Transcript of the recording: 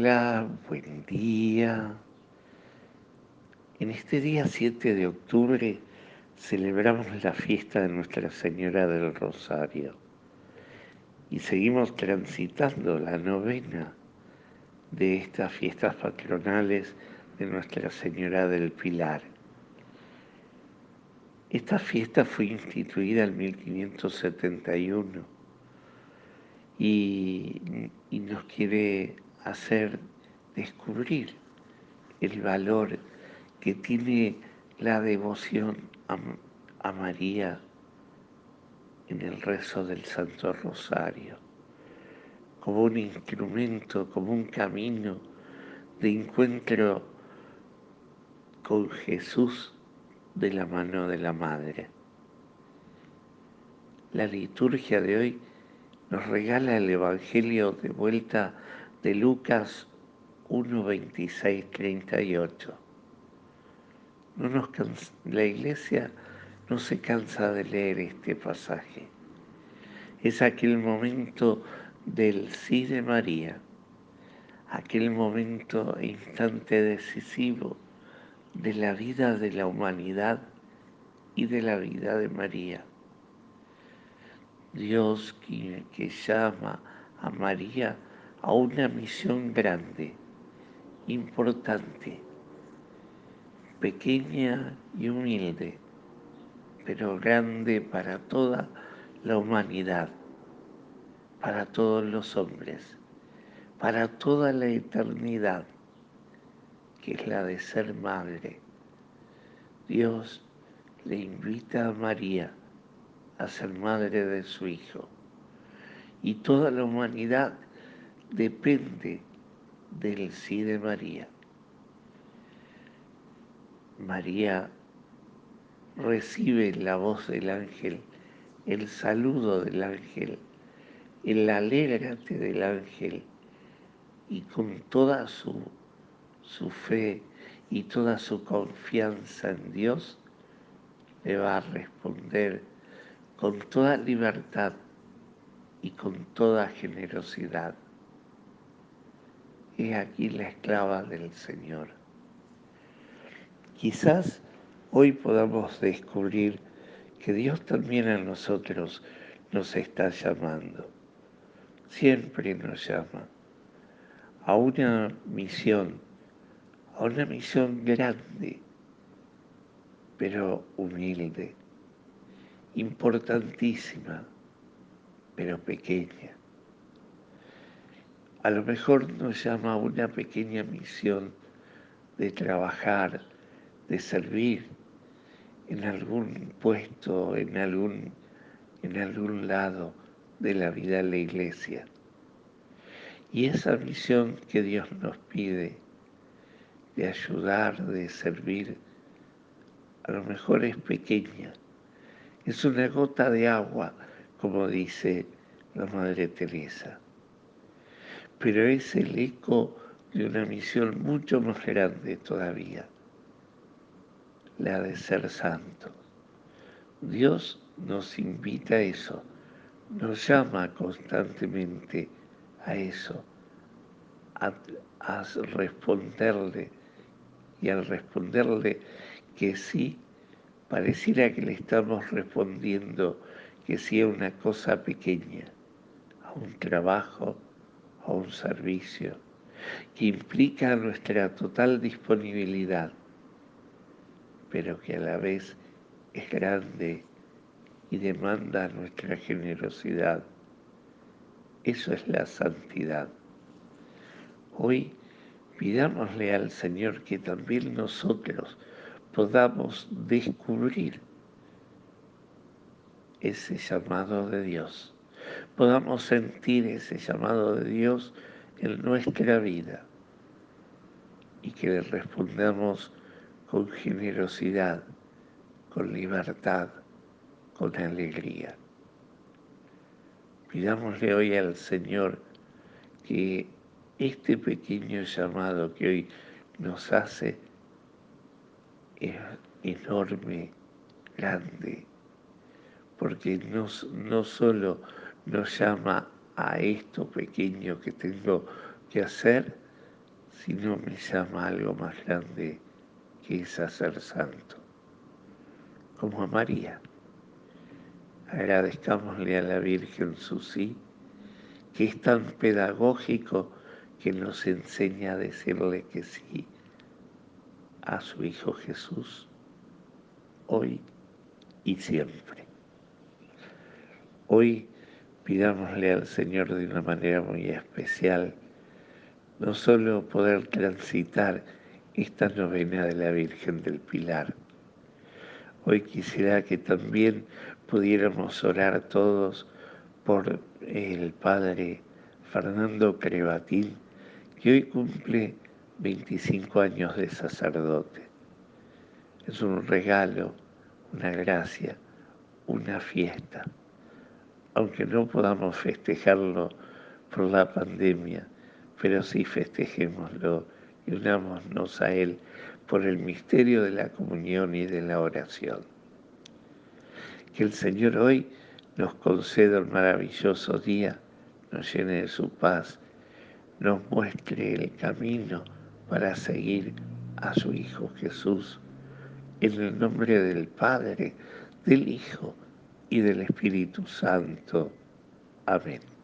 Hola, buen día. En este día 7 de octubre celebramos la fiesta de Nuestra Señora del Rosario y seguimos transitando la novena de estas fiestas patronales de Nuestra Señora del Pilar. Esta fiesta fue instituida en 1571 y, y nos quiere hacer descubrir el valor que tiene la devoción a, María en el rezo del Santo Rosario, como un instrumento, como un camino de encuentro con Jesús de la mano de la Madre. La liturgia de hoy nos regala el Evangelio de vuelta de Lucas 1, 26, 38. No nos la iglesia no se cansa de leer este pasaje. Es aquel momento del sí de María, aquel momento instante decisivo de la vida de la humanidad y de la vida de María. Dios que llama a María a una misión grande, importante, pequeña y humilde, pero grande para toda la humanidad, para todos los hombres, para toda la eternidad, que es la de ser madre. Dios le invita a María a ser madre de su Hijo. Y toda la humanidad depende del sí de María. María recibe la voz del ángel, el saludo del ángel, el alégrate del ángel y con toda su, su fe y toda su confianza en Dios, le va a responder con toda libertad y con toda generosidad. He aquí la esclava del Señor. Quizás hoy podamos descubrir que Dios también a nosotros nos está llamando. Siempre nos llama a una misión, a una misión grande, pero humilde, importantísima, pero pequeña a lo mejor nos llama una pequeña misión de trabajar, de servir en algún puesto, en algún, en algún lado de la vida de la iglesia. Y esa misión que Dios nos pide de ayudar, de servir, a lo mejor es pequeña, es una gota de agua, como dice la Madre Teresa pero es el eco de una misión mucho más grande todavía, la de ser santo. Dios nos invita a eso, nos llama constantemente a eso, a, responderle, y al responderle que sí, pareciera que le estamos respondiendo que sí a una cosa pequeña, a un trabajo, a un servicio que implica nuestra total disponibilidad, pero que a la vez es grande y demanda nuestra generosidad. Eso es la santidad. Hoy pidámosle al Señor que también nosotros podamos descubrir ese llamado de Dios podamos sentir ese llamado de Dios en nuestra vida y que le respondamos con generosidad, con libertad, con alegría. Pidámosle hoy al Señor que este pequeño llamado que hoy nos hace es enorme, grande, porque no, no solo nos llama a esto pequeño que tengo que hacer, si no me llama algo más grande que es a ser santo, como a María. Agradezcámosle a la Virgen su sí, que es tan pedagógico que nos enseña a decirle que sí a su Hijo Jesús, hoy y siempre. Hoy pidámosle al Señor de una manera muy especial, no solo poder transitar esta novena de la Virgen del Pilar, hoy quisiera que también pudiéramos orar todos por el Padre Fernando Crevatín, que hoy cumple 25 años de sacerdote. Es un regalo, una gracia, una fiesta. Aunque no podamos festejarlo por la pandemia, pero sí festejémoslo y unámonos a Él por el misterio de la comunión y de la oración. Que el Señor hoy nos conceda un maravilloso día, nos llene de su paz, nos muestre el camino para seguir a su Hijo Jesús. En el nombre del Padre, del Hijo y del Espíritu Santo. Amén.